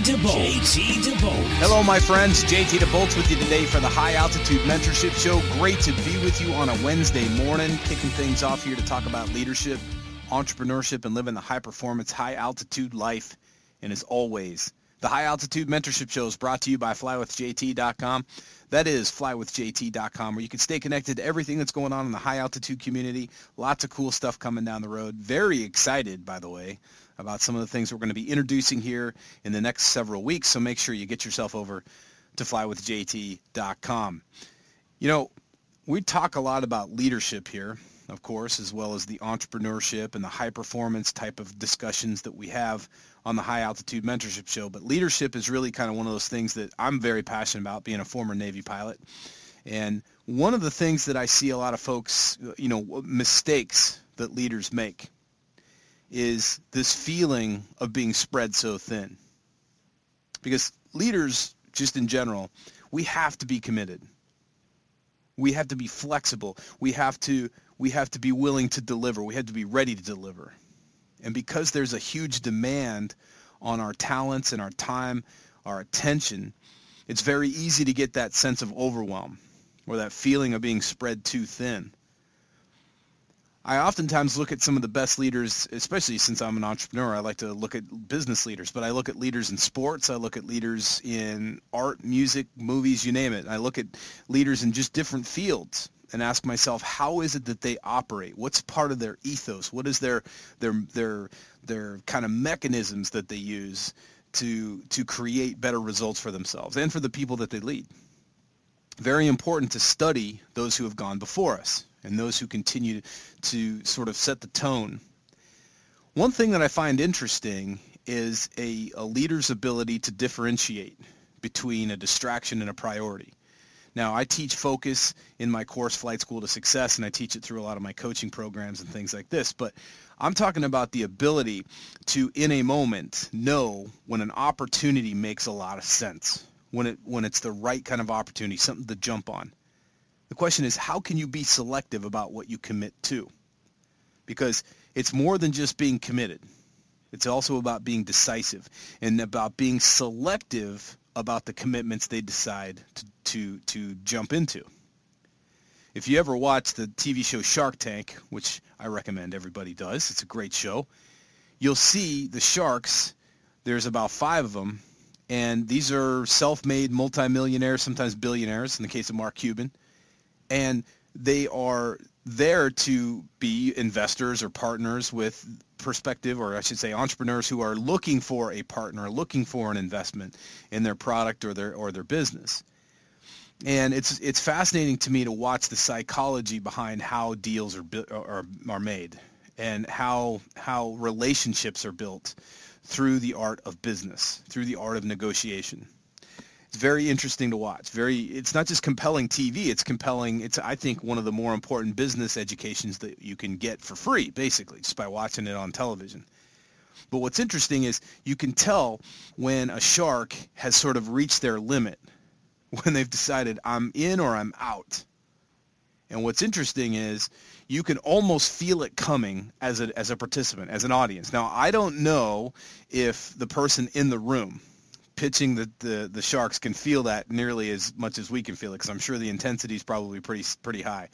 JT DeBolt. Hello, my friends. JT DeBolt with you today for the High Altitude Mentorship Show. Great to be with you on a Wednesday morning, kicking things off here to talk about leadership, entrepreneurship, and living the high performance, high altitude life. And as always, the High Altitude Mentorship Show is brought to you by flywithjt.com. That is flywithjt.com, where you can stay connected to everything that's going on in the high altitude community. Lots of cool stuff coming down the road. Very excited, by the way, about some of the things we're going to be introducing here in the next several weeks. So make sure you get yourself over to flywithjt.com. You know, we talk a lot about leadership here, of course, as well as the entrepreneurship and the high performance type of discussions that we have on the high altitude mentorship show. But leadership is really kind of one of those things that I'm very passionate about being a former Navy pilot. And one of the things that I see a lot of folks, you know, mistakes that leaders make is this feeling of being spread so thin. Because leaders, just in general, we have to be committed. We have to be flexible. We have to we have to be willing to deliver. We have to be ready to deliver. And because there's a huge demand on our talents and our time, our attention, it's very easy to get that sense of overwhelm or that feeling of being spread too thin. I oftentimes look at some of the best leaders, especially since I'm an entrepreneur. I like to look at business leaders, but I look at leaders in sports. I look at leaders in art, music, movies, you name it. I look at leaders in just different fields and ask myself, how is it that they operate? What's part of their ethos? What is their their their their kind of mechanisms that they use to to create better results for themselves and for the people that they lead? Very important to study those who have gone before us and those who continue to sort of set the tone. One thing that I find interesting is a, a leader's ability to differentiate between a distraction and a priority. Now, I teach focus in my course, Flight School to Success, and I teach it through a lot of my coaching programs and things like this. But I'm talking about the ability to, in a moment, know when an opportunity makes a lot of sense, when it when it's the right kind of opportunity, something to jump on. The question is, how can you be selective about what you commit to? Because it's more than just being committed. It's also about being decisive and about being selective about the commitments they decide to, to, to jump into. If you ever watch the TV show Shark Tank, which I recommend everybody does, it's a great show, you'll see the sharks, there's about five of them, and these are self-made multimillionaires, sometimes billionaires in the case of Mark Cuban and they are there to be investors or partners with perspective or I should say entrepreneurs who are looking for a partner, looking for an investment in their product or their or their business. And it's it's fascinating to me to watch the psychology behind how deals are are are made and how how relationships are built through the art of business, through the art of negotiation it's very interesting to watch. Very, it's not just compelling TV. It's compelling. It's I think one of the more important business educations that you can get for free, basically, just by watching it on television. But what's interesting is you can tell when a shark has sort of reached their limit, when they've decided I'm in or I'm out. And what's interesting is you can almost feel it coming as a as a participant, as an audience. Now I don't know if the person in the room pitching the, the, the Sharks can feel that nearly as much as we can feel it because I'm sure the intensity is probably pretty pretty high.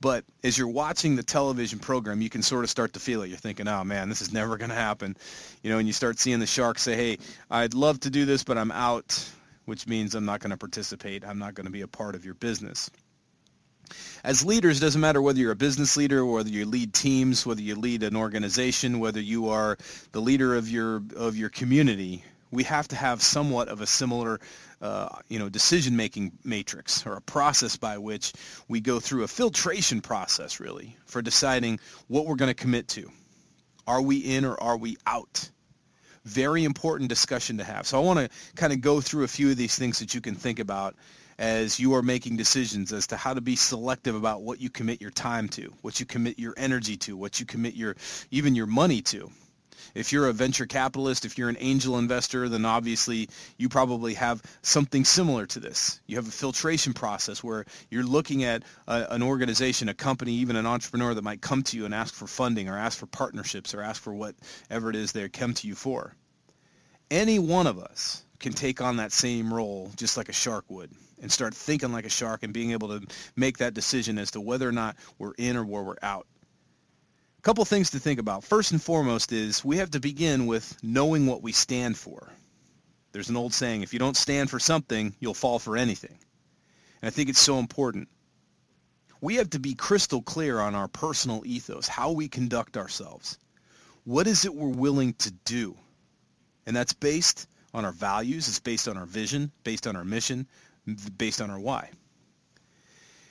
But as you're watching the television program, you can sort of start to feel it. You're thinking, oh man, this is never going to happen. You know, and you start seeing the Sharks say, hey, I'd love to do this, but I'm out, which means I'm not going to participate. I'm not going to be a part of your business. As leaders, it doesn't matter whether you're a business leader, whether you lead teams, whether you lead an organization, whether you are the leader of your of your community, we have to have somewhat of a similar uh, you know, decision-making matrix or a process by which we go through a filtration process really for deciding what we're going to commit to. Are we in or are we out? Very important discussion to have. So I want to kind of go through a few of these things that you can think about as you are making decisions as to how to be selective about what you commit your time to, what you commit your energy to, what you commit your even your money to. If you're a venture capitalist, if you're an angel investor, then obviously you probably have something similar to this. You have a filtration process where you're looking at a, an organization, a company, even an entrepreneur that might come to you and ask for funding or ask for partnerships or ask for whatever it is they come to you for. Any one of us can take on that same role just like a shark would and start thinking like a shark and being able to make that decision as to whether or not we're in or where we're out couple things to think about. First and foremost is we have to begin with knowing what we stand for. There's an old saying, if you don't stand for something, you'll fall for anything. And I think it's so important. We have to be crystal clear on our personal ethos, how we conduct ourselves. What is it we're willing to do? And that's based on our values, it's based on our vision, based on our mission, based on our why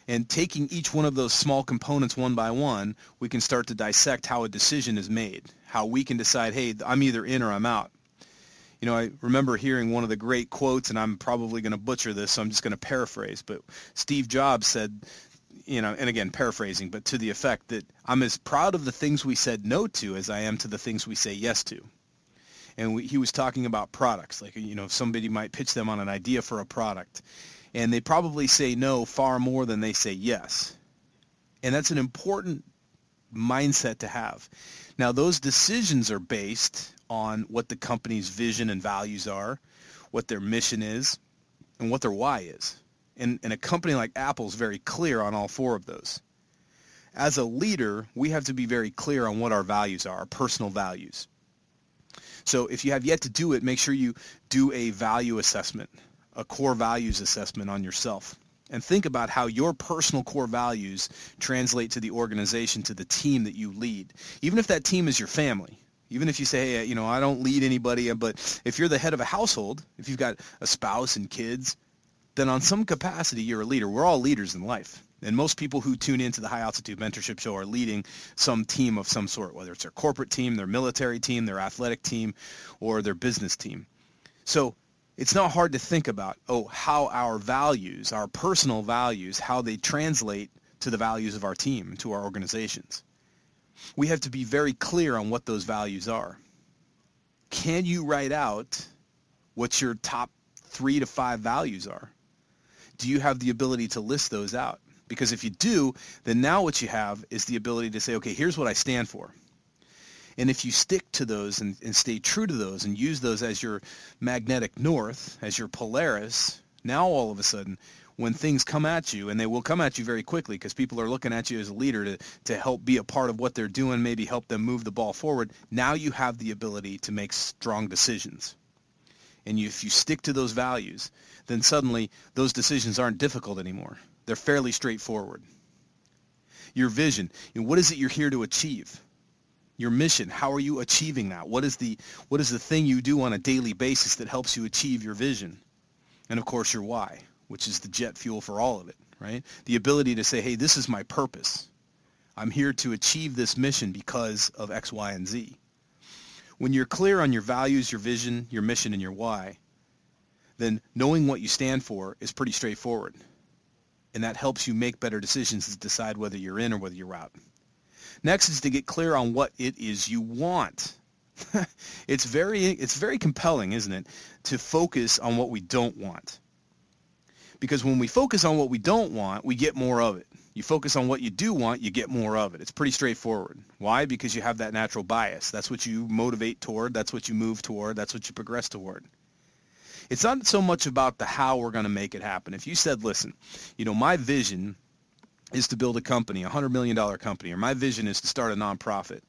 and taking each one of those small components one by one, we can start to dissect how a decision is made, how we can decide, hey, I'm either in or I'm out. You know, I remember hearing one of the great quotes, and I'm probably going to butcher this, so I'm just going to paraphrase, but Steve Jobs said, you know, and again, paraphrasing, but to the effect that I'm as proud of the things we said no to as I am to the things we say yes to. And we, he was talking about products, like, you know, somebody might pitch them on an idea for a product and they probably say no far more than they say yes. And that's an important mindset to have. Now, those decisions are based on what the company's vision and values are, what their mission is, and what their why is. And, and a company like Apple is very clear on all four of those. As a leader, we have to be very clear on what our values are, our personal values. So if you have yet to do it, make sure you do a value assessment a core values assessment on yourself and think about how your personal core values translate to the organization, to the team that you lead. Even if that team is your family, even if you say, hey, you know, I don't lead anybody, but if you're the head of a household, if you've got a spouse and kids, then on some capacity you're a leader. We're all leaders in life. And most people who tune into the High Altitude Mentorship Show are leading some team of some sort, whether it's their corporate team, their military team, their athletic team, or their business team. So it's not hard to think about, oh, how our values, our personal values, how they translate to the values of our team, to our organizations. We have to be very clear on what those values are. Can you write out what your top three to five values are? Do you have the ability to list those out? Because if you do, then now what you have is the ability to say, okay, here's what I stand for. And if you stick to those and, and stay true to those and use those as your magnetic north, as your Polaris, now all of a sudden, when things come at you, and they will come at you very quickly because people are looking at you as a leader to, to help be a part of what they're doing, maybe help them move the ball forward, now you have the ability to make strong decisions. And you, if you stick to those values, then suddenly those decisions aren't difficult anymore. They're fairly straightforward. Your vision, you know, what is it you're here to achieve? Your mission? How are you achieving that? What is the what is the thing you do on a daily basis that helps you achieve your vision? And of course your why which is the jet fuel for all of it right? The ability to say hey this is my purpose. I'm here to achieve this mission because of x y and z. When you're clear on your values your vision your mission and your why then knowing what you stand for is pretty straightforward. And that helps you make better decisions to decide whether you're in or whether you're out Next is to get clear on what it is you want. it's very it's very compelling, isn't it, to focus on what we don't want. Because when we focus on what we don't want, we get more of it. You focus on what you do want, you get more of it. It's pretty straightforward. Why? Because you have that natural bias. That's what you motivate toward, that's what you move toward, that's what you progress toward. It's not so much about the how we're going to make it happen. If you said, listen, you know, my vision is to build a company, a $100 million company, or my vision is to start a nonprofit.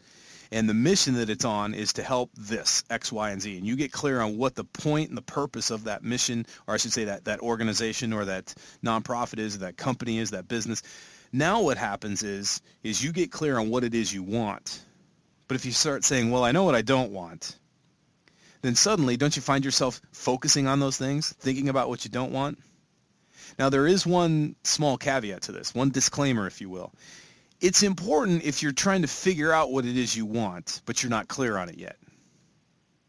And the mission that it's on is to help this, X, Y, and Z. And you get clear on what the point and the purpose of that mission, or I should say that, that organization or that nonprofit is, that company is, that business. Now what happens is, is you get clear on what it is you want. But if you start saying, well, I know what I don't want, then suddenly don't you find yourself focusing on those things, thinking about what you don't want? Now, there is one small caveat to this, one disclaimer, if you will. It's important if you're trying to figure out what it is you want, but you're not clear on it yet.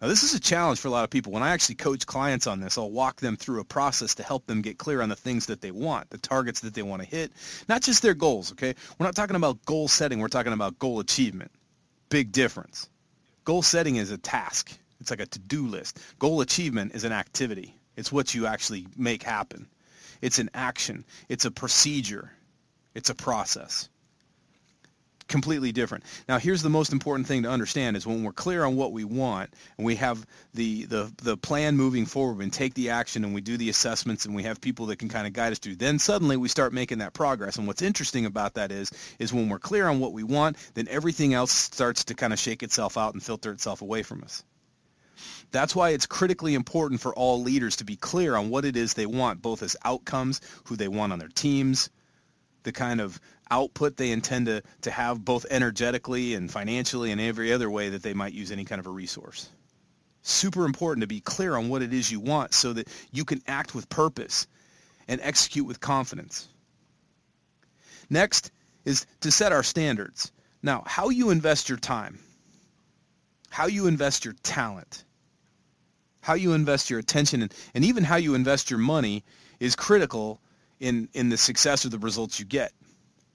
Now, this is a challenge for a lot of people. When I actually coach clients on this, I'll walk them through a process to help them get clear on the things that they want, the targets that they want to hit, not just their goals, okay? We're not talking about goal setting. We're talking about goal achievement. Big difference. Goal setting is a task. It's like a to-do list. Goal achievement is an activity. It's what you actually make happen. It's an action. It's a procedure. It's a process completely different. Now, here's the most important thing to understand is when we're clear on what we want and we have the, the, the plan moving forward and take the action and we do the assessments and we have people that can kind of guide us through, then suddenly we start making that progress. And what's interesting about that is, is when we're clear on what we want, then everything else starts to kind of shake itself out and filter itself away from us. That's why it's critically important for all leaders to be clear on what it is they want, both as outcomes, who they want on their teams, the kind of output they intend to, to have both energetically and financially and every other way that they might use any kind of a resource. Super important to be clear on what it is you want so that you can act with purpose and execute with confidence. Next is to set our standards. Now, how you invest your time, how you invest your talent, how you invest your attention, and, and even how you invest your money is critical in, in the success or the results you get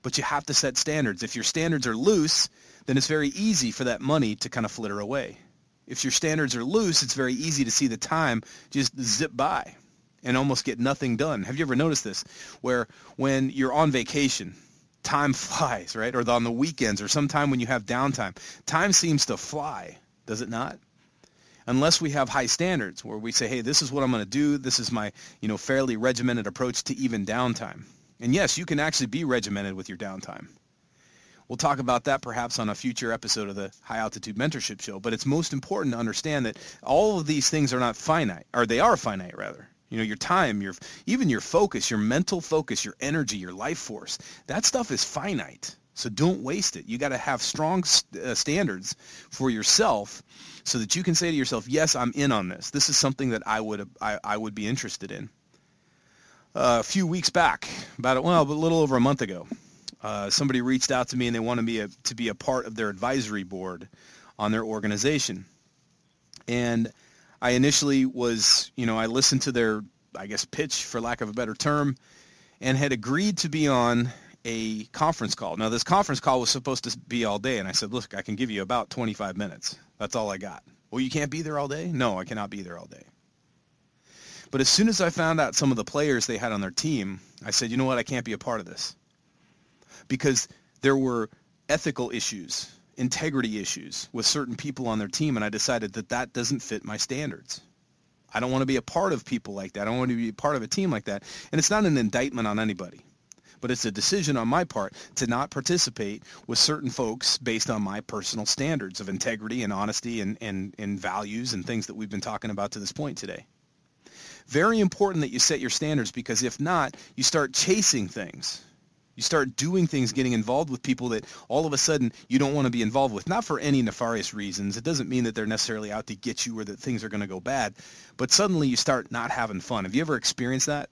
but you have to set standards. If your standards are loose, then it's very easy for that money to kind of flitter away. If your standards are loose, it's very easy to see the time just zip by and almost get nothing done. Have you ever noticed this? Where when you're on vacation, time flies, right? Or on the weekends or sometime when you have downtime, time seems to fly, does it not? Unless we have high standards where we say, hey, this is what I'm going to do. This is my, you know, fairly regimented approach to even downtime. And yes, you can actually be regimented with your downtime. We'll talk about that perhaps on a future episode of the High Altitude Mentorship Show, but it's most important to understand that all of these things are not finite, or they are finite rather. You know, your time, your even your focus, your mental focus, your energy, your life force, that stuff is finite. So don't waste it. You got to have strong uh, standards for yourself so that you can say to yourself, "Yes, I'm in on this. This is something that I would I, I would be interested in." a few weeks back, about well, a little over a month ago, uh, somebody reached out to me and they wanted me a, to be a part of their advisory board on their organization. And I initially was, you know, I listened to their, I guess, pitch, for lack of a better term, and had agreed to be on a conference call. Now, this conference call was supposed to be all day, and I said, look, I can give you about 25 minutes. That's all I got. Well, you can't be there all day? No, I cannot be there all day. But as soon as I found out some of the players they had on their team, I said, you know what, I can't be a part of this. Because there were ethical issues, integrity issues with certain people on their team, and I decided that that doesn't fit my standards. I don't want to be a part of people like that. I don't want to be a part of a team like that. And it's not an indictment on anybody, but it's a decision on my part to not participate with certain folks based on my personal standards of integrity and honesty and, and, and values and things that we've been talking about to this point today. Very important that you set your standards because if not, you start chasing things. You start doing things, getting involved with people that all of a sudden you don't want to be involved with, not for any nefarious reasons. It doesn't mean that they're necessarily out to get you or that things are going to go bad, but suddenly you start not having fun. Have you ever experienced that?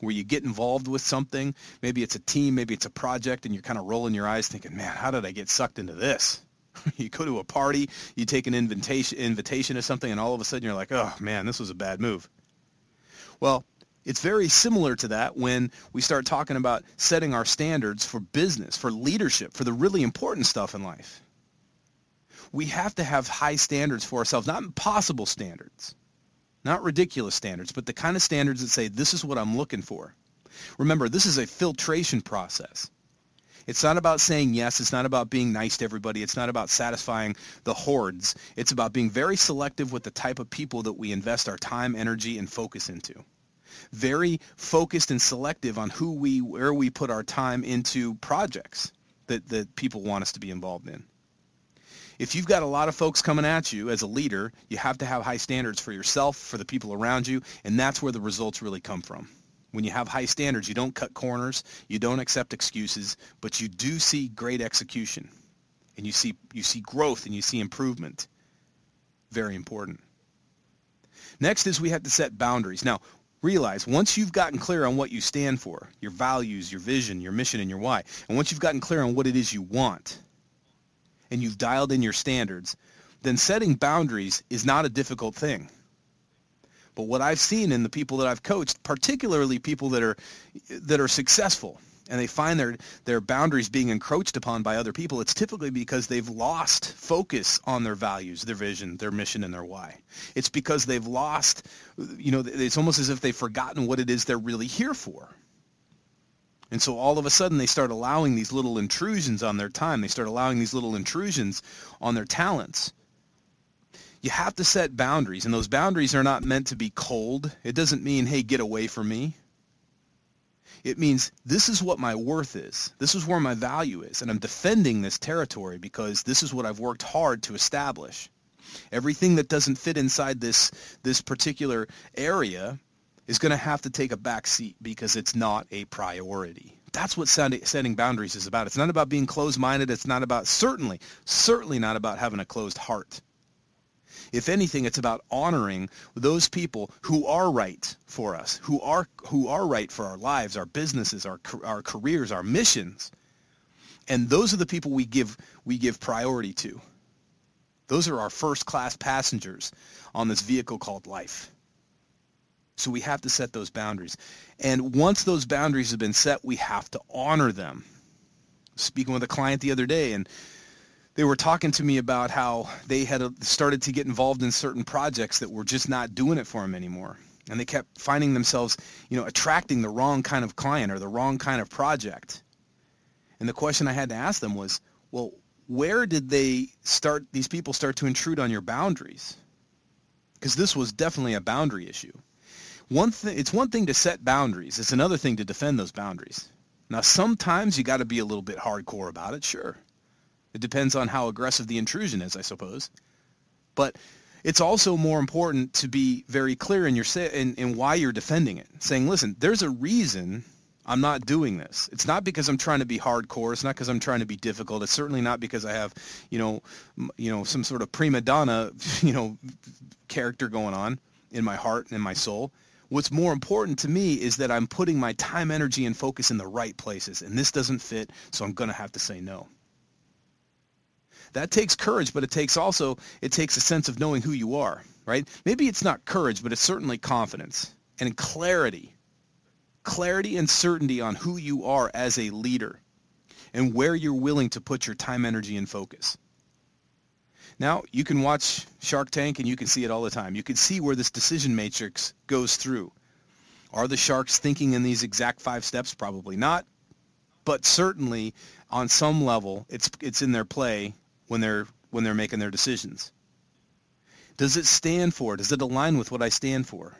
Where you get involved with something, maybe it's a team, maybe it's a project, and you're kind of rolling your eyes thinking, man, how did I get sucked into this? you go to a party, you take an invitation, invitation to something, and all of a sudden you're like, oh man, this was a bad move. Well, it's very similar to that when we start talking about setting our standards for business, for leadership, for the really important stuff in life. We have to have high standards for ourselves, not impossible standards, not ridiculous standards, but the kind of standards that say, this is what I'm looking for. Remember, this is a filtration process. It's not about saying yes. It's not about being nice to everybody. It's not about satisfying the hordes. It's about being very selective with the type of people that we invest our time, energy, and focus into. Very focused and selective on who we, where we put our time into projects that, that people want us to be involved in. If you've got a lot of folks coming at you as a leader, you have to have high standards for yourself, for the people around you, and that's where the results really come from. When you have high standards, you don't cut corners, you don't accept excuses, but you do see great execution. And you see you see growth and you see improvement. Very important. Next is we have to set boundaries. Now, realize once you've gotten clear on what you stand for, your values, your vision, your mission, and your why, and once you've gotten clear on what it is you want, and you've dialed in your standards, then setting boundaries is not a difficult thing. But what I've seen in the people that I've coached, particularly people that are that are successful, and they find their their boundaries being encroached upon by other people, it's typically because they've lost focus on their values, their vision, their mission, and their why. It's because they've lost, you know, it's almost as if they've forgotten what it is they're really here for. And so all of a sudden they start allowing these little intrusions on their time. They start allowing these little intrusions on their talents you have to set boundaries, and those boundaries are not meant to be cold. It doesn't mean, hey, get away from me. It means this is what my worth is. This is where my value is, and I'm defending this territory because this is what I've worked hard to establish. Everything that doesn't fit inside this this particular area is going to have to take a back seat because it's not a priority. That's what setting boundaries is about. It's not about being closed-minded. It's not about certainly, certainly not about having a closed heart. If anything, it's about honoring those people who are right for us, who are who are right for our lives, our businesses, our our careers, our missions. And those are the people we give we give priority to. Those are our first class passengers on this vehicle called life. So we have to set those boundaries. And once those boundaries have been set, we have to honor them. Speaking with a client the other day and they were talking to me about how they had uh, started to get involved in certain projects that were just not doing it for them anymore. And they kept finding themselves, you know, attracting the wrong kind of client or the wrong kind of project. And the question I had to ask them was, well, where did they start, these people start to intrude on your boundaries? Because this was definitely a boundary issue. One thing, it's one thing to set boundaries. It's another thing to defend those boundaries. Now, sometimes you got to be a little bit hardcore about it, sure. It depends on how aggressive the intrusion is, I suppose. But it's also more important to be very clear in your in, in why you're defending it. Saying, listen, there's a reason I'm not doing this. It's not because I'm trying to be hardcore. It's not because I'm trying to be difficult. It's certainly not because I have, you know, you know, some sort of prima donna, you know, character going on in my heart and in my soul. What's more important to me is that I'm putting my time, energy, and focus in the right places. And this doesn't fit, so I'm going to have to say no that takes courage, but it takes also, it takes a sense of knowing who you are, right? Maybe it's not courage, but it's certainly confidence and clarity. Clarity and certainty on who you are as a leader and where you're willing to put your time, energy, and focus. Now, you can watch Shark Tank and you can see it all the time. You can see where this decision matrix goes through. Are the sharks thinking in these exact five steps? Probably not. But certainly on some level, it's, it's in their play when they're when they're making their decisions? Does it stand for? Does it align with what I stand for?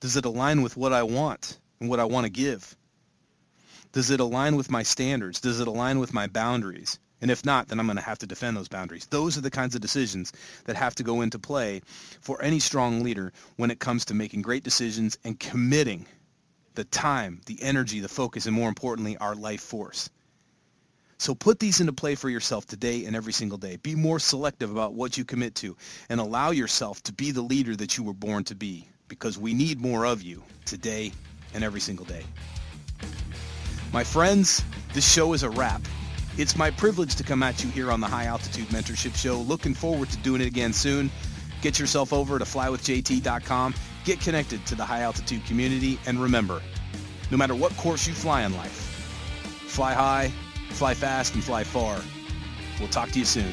Does it align with what I want and what I want to give? Does it align with my standards? Does it align with my boundaries? And if not, then I'm going to have to defend those boundaries. Those are the kinds of decisions that have to go into play for any strong leader when it comes to making great decisions and committing the time, the energy, the focus, and more importantly, our life force. So put these into play for yourself today and every single day. Be more selective about what you commit to and allow yourself to be the leader that you were born to be because we need more of you today and every single day. My friends, this show is a wrap. It's my privilege to come at you here on the High Altitude Mentorship Show. Looking forward to doing it again soon. Get yourself over to flywithjt.com. Get connected to the high altitude community. And remember, no matter what course you fly in life, fly high, Fly fast and fly far. We'll talk to you soon.